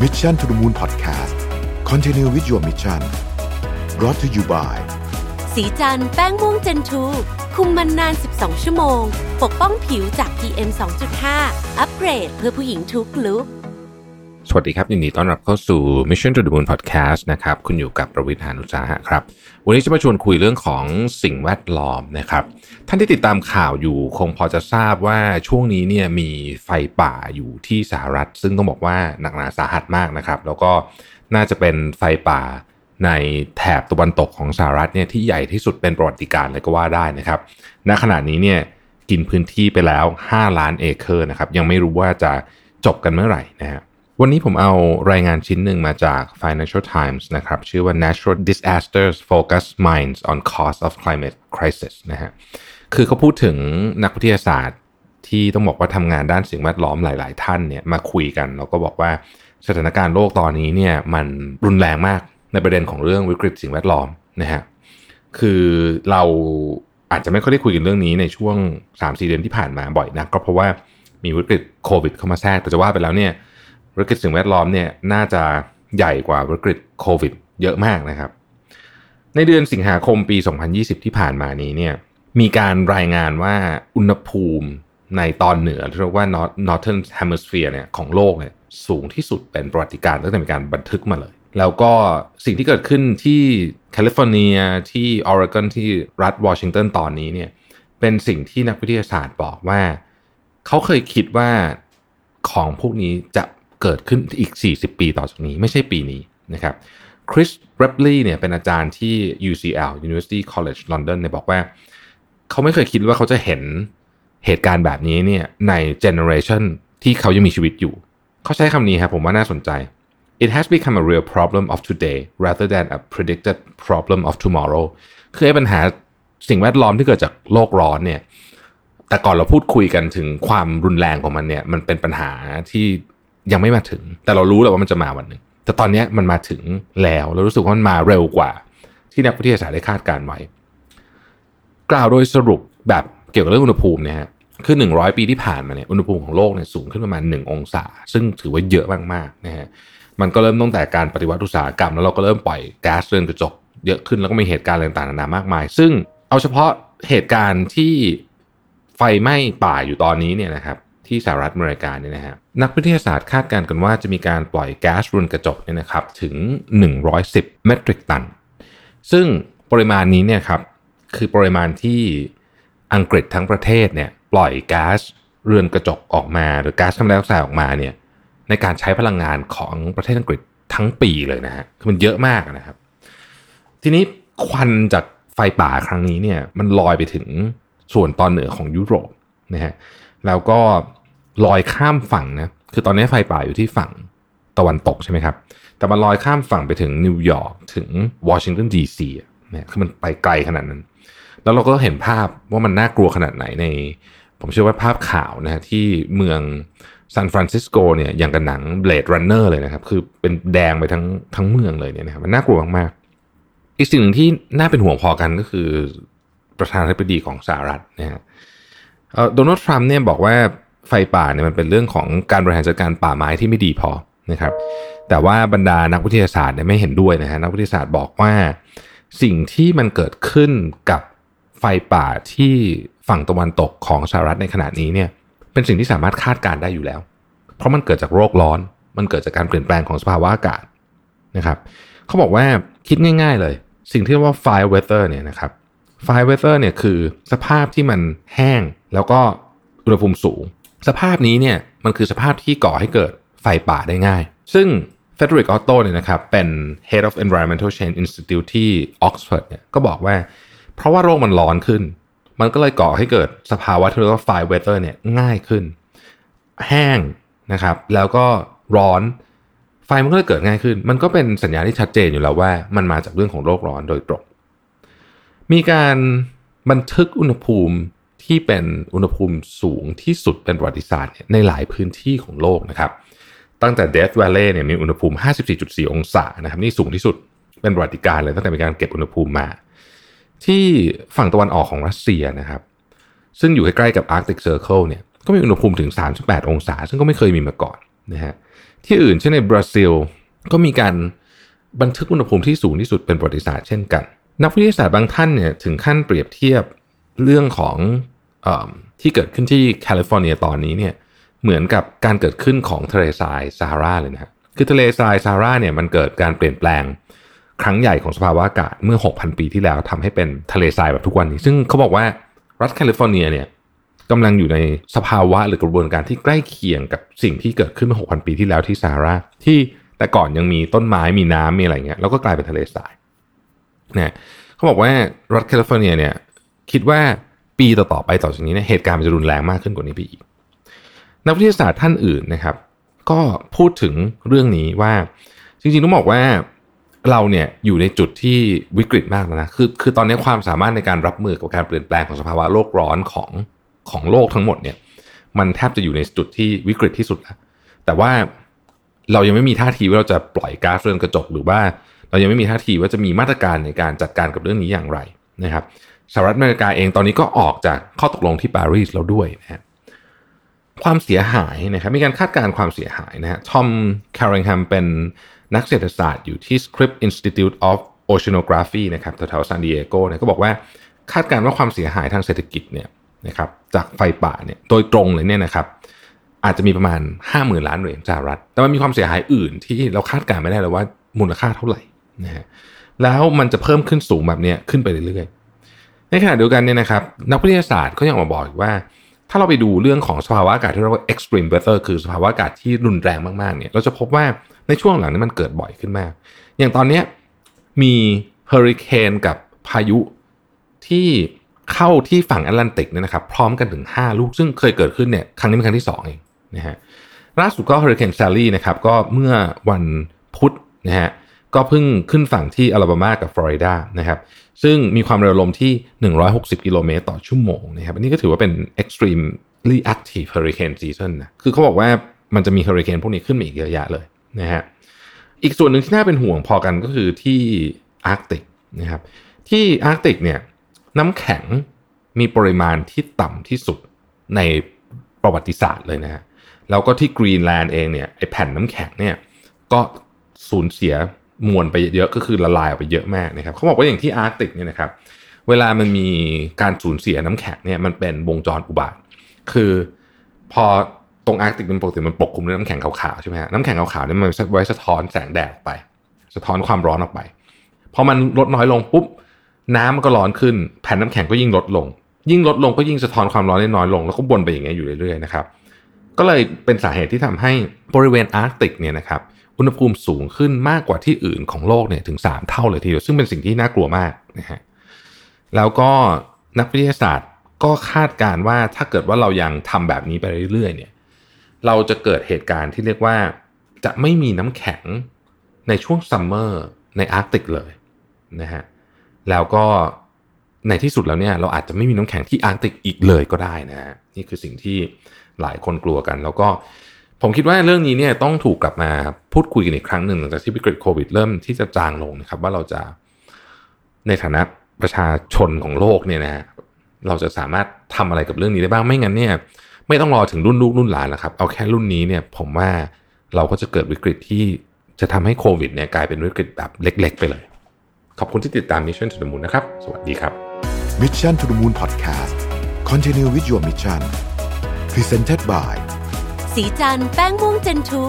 Mission to the Moon Podcast Continue with your mission brought to you by สีจันแป้งม่วงเจนทูคุมมันนาน 12 ชั่วโมง ปกป้องผิวจาก PM 2.5 อัปเกรดเพื่อผู้หญิงทุกลุก สวัสดีครับยินดีต้อนรับเข้าสู่ Mission to the Moon Podcast นะครับคุณอยู่กับประวิทยานุสาหะครับ วันนี้จะมาชวนคุยเรื่องของสิ่งแวดล้อมนะครับ ท่านที่ติดตามข่าวอยู่คงพอจะทราบว่าช่วงนี้เนี่ยมีไฟป่าอยู่ที่สหรัฐ ซึ่งต้องบอกว่าหนักหนาสาหัสมากนะครับ แล้วก็น่าจะเป็นไฟป่าในแถบตะวันตกของสหรัฐเนี่ยที่ใหญ่ที่สุดเป็นประวัติการเลยก็ว่าได้นะครับณขณะนี้เนี่ยกินพื้นที่ไปแล้ว 5 ล้านเอเคอร์นะครับยังไม่รู้ว่าจะจบกันเมื่อไหร่นะฮะ วันนี้ผมเอารายงานชิ้นหนึ่งมาจาก Financial Times นะครับ ชื่อว่า Natural Disasters Focus Minds on Cost of Climate Crisis นะฮะ คือเขาพูดถึงนักวิทยาศาสตร์ที่ต้องบอกว่าทำงานด้านสิ่งแวดล้อมหลาย ๆ ท่านเนี่ยมาคุยกัน แล้วก็บอกว่าสถานการณ์โลกตอนนี้เนี่ยมันรุนแรงมากในประเด็นของเรื่องวิกฤตสิ่งแวดล้อมนะฮะ คือเราอาจจะไม่ค่อยได้คุยกันเรื่องนี้ในช่วง 3-4 เดือนที่ผ่านมาบ่อยนะก็เพราะว่ามีวิกฤตโควิดเข้ามาแทรกแต่จะว่าไปแล้วเนี่ย วิกฤตสิ่งแวดล้อมเนี่ยน่าจะใหญ่กว่าวิกฤตโควิด เยอะมากนะครับ ในเดือนสิงหาคมปี 2020 ที่ผ่านมานี้เนี่ยมีการรายงานว่าอุณหภูมิในตอนเหนือที่เรียกว่า Northern Hemisphere เนี่ยของโลกเนี่ยสูงที่สุดเป็นประวัติการตั้งแต่มีการบันทึกมาเลย แล้วก็สิ่งที่เกิดขึ้นที่แคลิฟอร์เนียที่ออริกอนที่รัฐวอชิงตันตอนนี้เนี่ยเป็นสิ่งที่นักวิทยาศาสตร์บอกว่า เขาเคยคิดว่าของพวกนี้จะ เกิดขึ้นอีก 40 ปีต่อจากนี้ไม่ใช่ปีนี้นะครับคริสเรปลีย์เนี่ยเป็นอาจารย์ที่ UCL University College London เนี่ยบอกว่า เขาไม่เคยคิดว่าเขาจะเห็นเหตุการณ์แบบนี้เนี่ยในเจเนอเรชันที่เขายังมีชีวิตอยู่ เขาใช้คำนี้ครับผมว่าน่าสนใจ it has become a real problem of today rather than a predicted problem of tomorrow คือไอ้ปัญหาสิ่งแวดล้อมที่เกิดจากโลกร้อนเนี่ยแต่ก่อนเราพูดคุยกันถึงความรุนแรงของมันเนี่ยมันเป็นปัญหาที่ ยังไม่มาถึง แต่เรารู้แล้วว่ามันจะมาวันหนึ่งแต่ตอนนี้มันมาถึงแล้วเรารู้สึกว่ามันมาเร็วกว่า ที่นักวิทยาศาสตร์ได้คาดการไว้ กล่าวโดยสรุปแบบเกี่ยวกับเรื่องอุณหภูมินี่ยคือ 100 ปีที่ผ่านมาเนี่ยอุณหภูมิของโลกเนี่ยสูงขึ้นประมาณ 1 องศา ซึ่งถือว่าเยอะมากๆนะฮะมันก็เริ่มตั้งแต่การปฏิวัติอุตสาหกรรม แล้วเราก็เริ่มปล่อยแก๊าซเรือนกระจกเยอะขึ้นแล้วก็มีเหตุการณ์ต่างๆนานามากมาย ซึ่งเอาเฉพาะเหตุการณ์ที่ไฟไหม้ป่าอยู่ตอนนี้เนี่ยนะครับ ที่สหรัฐอเมริกาเนี่ยนะฮะนักวิทยาศาสตร์คาดการณ์กันว่าจะมีการปล่อยแก๊สเรือนกระจกเนี่ยนะครับถึง 110 เมตริกตัน ซึ่งปริมาณนี้เนี่ยครับคือปริมาณที่อังกฤษทั้งประเทศเนี่ยปล่อยแก๊สเรือนกระจกออกมา หรือแก๊สคาร์บอนไดออกไซด์ออกมาเนี่ยในการใช้พลังงานของประเทศอังกฤษทั้งปีเลยนะฮะคือมันเยอะมากนะครับ ทีนี้ควันจากไฟป่าครั้งนี้เนี่ยมันลอยไปถึงส่วนตอนเหนือของยุโรปนะฮะแล้วก็ ลอยข้ามฝั่งนะคือตอนนี้ไฟป่าอยู่ที่ฝั่งตะวันตกใช่ไหมครับ แต่มันลอยข้ามฝั่งไปถึงนิวยอร์กถึงวอชิงตันดีซีเนี่ยคือมันไปไกลขนาดนั้น แล้วเราก็เห็นภาพว่ามันน่ากลัวขนาดไหนใน ผมเชื่อว่าภาพข่าวนะฮะที่เมืองซานฟรานซิสโกเนี่ยอย่างกับหนัง Blade Runner เลยนะครับ คือเป็นแดงไปทั้งทั้งเมืองเลยเนี่ยนะครับมันน่ากลัวมากๆ อีกสิ่งหนึ่งที่น่าเป็นห่วงพอกันก็คือประธานาธิบดีของสหรัฐนะฮะโดนัลด์ทรัมป์เนี่ยบอกว่า ไฟป่าเนี่ยมันเป็นเรื่องของการบริหารจัดการป่าไม้ที่ไม่ดีพอนะครับแต่ว่าบรรดานักวิทยาศาสตร์เนี่ยไม่เห็นด้วยนะฮะนักวิทยาศาสตร์บอกว่าสิ่งที่มันเกิดขึ้นกับไฟป่าที่ฝั่งตะวันตกของสหรัฐในขณะนี้เนี่ยเป็นสิ่งที่สามารถคาดการได้อยู่แล้ว เพราะมันเกิดจากโรคร้อน มันเกิดจากการเปลี่ยนแปลงของสภาวะอากาศนะครับเขาบอกว่าคิดง่าย ๆเลย สิ่งที่เรียกว่า fire weather เนี่ยนะครับ fire weather เนี่ยคือสภาพที่มันแห้งแล้วก็อุณหภูมิสูง สภาพนี้เนี่ยมันคือสภาพที่ก่อให้เกิดไฟป่าได้ง่าย ซึ่งเฟเดริกออตโตเนี่ยนะครับเป็น Head of Environmental Change Institute ที่ Oxford เนี่ยก็บอกว่า เพราะว่าโลกมันร้อนขึ้น มันก็เลยก่อให้เกิดสภาวะที่เรียกว่า fire weather เนี่ยง่ายขึ้น แห้งนะครับ แล้วก็ร้อนไฟมันก็เลยเกิดง่ายขึ้น มันก็เป็นสัญญาณที่ชัดเจนอยู่แล้วว่า มันมาจากเรื่องของโลกร้อนโดยตรง มีการบันทึกอุณหภูมิ ที่เป็นอุณหภูมิสูงที่สุดเป็นประวัติศาสตร์ในหลายพื้นที่ของโลกนะครับ ตั้งแต่เด a แวลเล่เนี่ยมีอุณหภูมิ 54.4 องศานะครับนี่สูงที่สุดเป็นประวัติการเลยตั้งแต่มีการเก็บอุณหภูมิมา ที่ฝั่งตะวันออกของรัสเซียนะครับ ซึ่งอยู่ใกล้ๆกับ Arctic Circle เคิลเนี่ยก็มีอุณหภูมิถึง 38 องศา ซึ่งก็ไม่เคยมีมาก่อนนะฮะที่อื่นเช่นในบราซิลก็มีการบันทึกอุณหภูมิที่สูงที่สุดเป็นประวัติศาสตร์เช่นกัน นักวิทยาศาสตร์บางท่านเนี่ยถึงขั้นเปรียบเทียบเรื่องของ ที่เกิดขึ้นที่แคลิฟอร์เนียตอนนี้เนี่ยเหมือนกับการเกิดขึ้นของทะเลทรายซาฮาราเลยนะคือทะเลทรายซาฮาราเนี่ยมันเกิดการเปลี่ยนแปลงครั้งใหญ่ของสภาวะอากาศเมื่อ 6,000 ปีที่แล้วทำให้เป็นทะเลทรายแบบทุกวันนี้ ซึ่งเขาบอกว่ารัฐแคลิฟอร์เนียเนี่ยกำลังอยู่ในสภาวะหรือกระบวนการที่ใกล้เคียงกับสิ่งที่เกิดขึ้นเมื่อ 6,000 ปีที่แล้วที่ซาฮาราที่แต่ก่อนยังมีต้นไม้มีน้ำมีอะไรเงี้ยแล้วก็กลายเป็นทะเลทรายเนี่ยเขาบอกว่ารัฐแคลิฟอร์เนียเนี่ยคิดว่า ปีต่อๆไปต่อจากนี้เนี่ยเหตุการณ์มันจะรุนแรงมากขึ้นกว่านี้ไปอีก นักวิทยาศาสตร์ท่านอื่นนะครับ ก็พูดถึงเรื่องนี้ว่าจริงๆต้องบอกว่าเราเนี่ยอยู่ในจุดที่วิกฤตมากแล้วนะคือคือตอนนี้ความสามารถในการรับมือกับการเปลี่ยนแปลงของสภาวะโลกร้อนของของโลกทั้งหมดเนี่ย มันแทบจะอยู่ในจุดที่วิกฤตที่สุดแล้วแต่ว่าเรายังไม่มีท่าทีว่าเราจะปล่อยก๊าซเรือนกระจกหรือว่า เรายังไม่มีท่าทีว่าจะมีมาตรการในการจัดการกับเรื่องนี้อย่างไรนะครับ สหรัฐอเมริกาเองตอนนี้ก็ออกจากข้อตกลงที่ปารีสแล้วด้วยนะฮะความเสียหายนะครับมีการคาดการณ์ความเสียหายนะฮะทอมแคร์ริงแฮมเป็นนักเศรษฐศาสตร์อยู่ที่ Scripps Institute of Oceanography นะครับแถวๆซานดิเอโกเนี่ยก็บอกว่าคาดการณ์ว่าความเสียหายทางเศรษฐกิจเนี่ยนะครับจากไฟป่าเนี่ยโดยตรงเลยเนี่ยนะครับอาจจะมีประมาณ 5 0,000 ล้านเหรียญสหรัฐ แต่มันมีความเสียหายอื่นที่เราคาดการณ์ไม่ได้เลยว่ามูลค่าเท่าไหร่นะฮะแล้วมันจะเพิ่มขึ้นสูงแบบนี้ขึ้นไปเรื่อยๆ ในขณะเดียวกันเนี่ยนะครับนักวิทยาศาสตร์ก็ยังมาบอกว่า ถ้าเราไปดูเรื่องของสภาวะอากาศที่เรียกว่า extreme weather คือสภาวะอากาศที่รุนแรงมากๆเนี่ยเราจะพบว่าในช่วงหลังนี้มันเกิดบ่อยขึ้นมาก อย่างตอนนี้มีเฮอริเคนกับพายุที่เข้าที่ฝั่งแอตแลนติกเนี่ยนะครับพร้อมกันถึง 5 ลูก ซึ่งเคยเกิดขึ้นเนี่ยครั้งนี้เป็นครั้งที่ 2 เองนะฮะล่าสุดก็เฮอริเคนแซลลี่นะครับก็เมื่อวันพุธนะฮะ ก็เพิ่งขึ้นฝั่งที่อลาบามากับฟลอริดานะครับซึ่งมีความเร็วลมที่ 160 กิโลเมตรต่อชั่วโมงนะครับอันนี้ก็ถือว่าเป็น extremely active hurricane season นะคือเขาบอกว่ามันจะมีเฮอริเคนพวกนี้ขึ้นมาอีกเยอะแยะเลยนะฮะอีกส่วนหนึ่งที่น่าเป็นห่วงพอกันก็คือที่อาร์กติกนะครับที่อาร์กติกเนี่ยน้ำแข็งมีปริมาณที่ต่ำที่สุดในประวัติศาสตร์เลยนะฮะแล้วก็ที่กรีนแลนด์เองเนี่ยไอแผ่นน้ำแข็งเนี่ยก็สูญเสีย มวลไปเยอะก็คือละลายออกไปเยอะมากนะครับเขาบอกว่าอย่างที่อาร์กติกเนี่ยนะครับเวลามันมีการสูญเสียน้ำแข็งเนี่ยมันเป็นวงจรอุบาทว์ คือพอตรงอาร์กติกเป็นปกติมันปกคลุมด้วยน้ำแข็งขาวๆใช่ไหมฮะน้ำแข็งขาวๆเนี่ยมันไว้สะท้อนแสงแดดออกไป สะท้อนความร้อนออกไปพอมันลดน้อยลงปุ๊บน้ำมันก็ร้อนขึ้น แผ่นน้ำแข็งก็ยิ่งลดลง ยิ่งลดลงก็ยิ่งสะท้อนความร้อนได้น้อยลง แล้วก็วนไปอย่างเงี้ยอยู่เรื่อยๆนะครับก็เลยเป็นสาเหตุที่ทำให้บริเวณอาร์กติกเนี่ยนะครับ อุณหภูมิสูงขึ้นมากกว่าที่อื่นของโลกเนี่ยถึง 3 เท่าเลยทีเดียว ซึ่งเป็นสิ่งที่น่ากลัวมากนะฮะแล้วก็นักวิทยาศาสตร์ก็คาดการณ์ว่าถ้าเกิดว่าเรายังทำแบบนี้ไปเรื่อยๆเนี่ยเราจะเกิดเหตุการณ์ที่เรียกว่าจะไม่มีน้ำแข็งในช่วง summer ในอาร์กติกเลยนะฮะแล้วก็ในที่สุดแล้วเนี่ยเราอาจจะไม่มีน้ำแข็งที่อาร์กติกอีกเลยก็ได้นะฮะนี่คือสิ่งที่หลายคนกลัวกัน แล้วก็ ผมคิดว่าเรื่องนี้เนี่ยต้องถูกกลับมาพูดคุยกันอีกครั้งหนึ่งหลังจากที่วิกฤตโควิดเริ่มที่จะจางลงนะครับ ว่าเราจะในฐานะประชาชนของโลกเนี่ยนะฮะเราจะสามารถทำอะไรกับเรื่องนี้ได้บ้างไม่งั้นเนี่ยไม่ต้องรอถึงรุ่นลูกรุ่นหลานแล้วครับ เอาแค่รุ่นนี้เนี่ยผมว่าเราก็จะเกิดวิกฤตที่จะทำให้โควิดเนี่ยกลายเป็นวิกฤตแบบเล็ก ๆ ไปเลย ขอบคุณที่ติดตาม Mission to the Moon นะครับ สวัสดีครับ Mission to the Moon Podcast Continue with your mission Presented by สีจันแป้งม่วงเจนทู